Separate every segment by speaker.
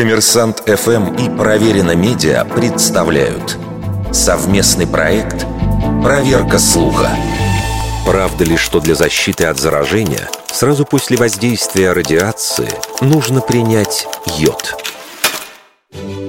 Speaker 1: Коммерсант ФМ и Проверено Медиа представляют совместный проект «Проверка слуха». Правда ли, что для защиты от заражения сразу после воздействия радиации нужно принять йод?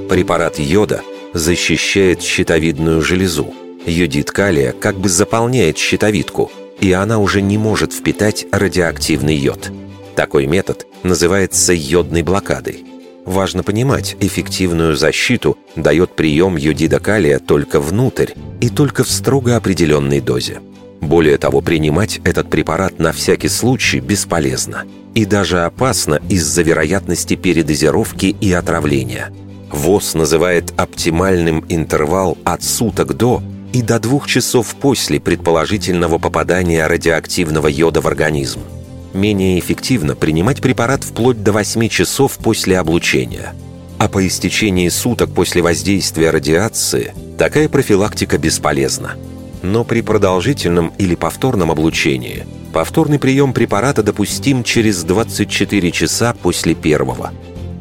Speaker 1: Препарат йода защищает щитовидную железу. Йодид калия как бы заполняет щитовидку, и она уже не может впитать радиоактивный йод. Такой метод называется йодной блокадой. Важно понимать, эффективную защиту дает прием йодида калия только внутрь и только в строго определенной дозе. Более того, принимать этот препарат на всякий случай бесполезно и даже опасно из-за вероятности передозировки и отравления. ВОЗ называет оптимальным интервал от суток до и до двух часов после предположительного попадания радиоактивного йода в организм – менее эффективно принимать препарат вплоть до 8 часов после облучения. А по истечении суток после воздействия радиации такая профилактика бесполезна. Но при продолжительном или повторном облучении повторный прием препарата допустим через 24 часа после первого.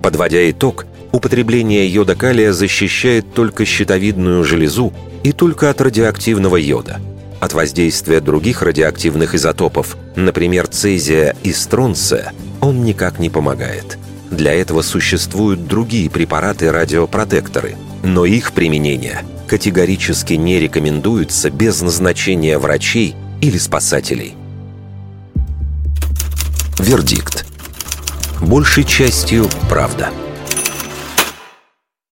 Speaker 1: Подводя итог, употребление йода калия защищает только щитовидную железу и только от радиоактивного йода – от воздействия других радиоактивных изотопов, например, цезия и стронция, он никак не помогает. Для этого существуют другие препараты-радиопротекторы, но их применение категорически не рекомендуется без назначения врачей или спасателей. Вердикт. Большей частью правда.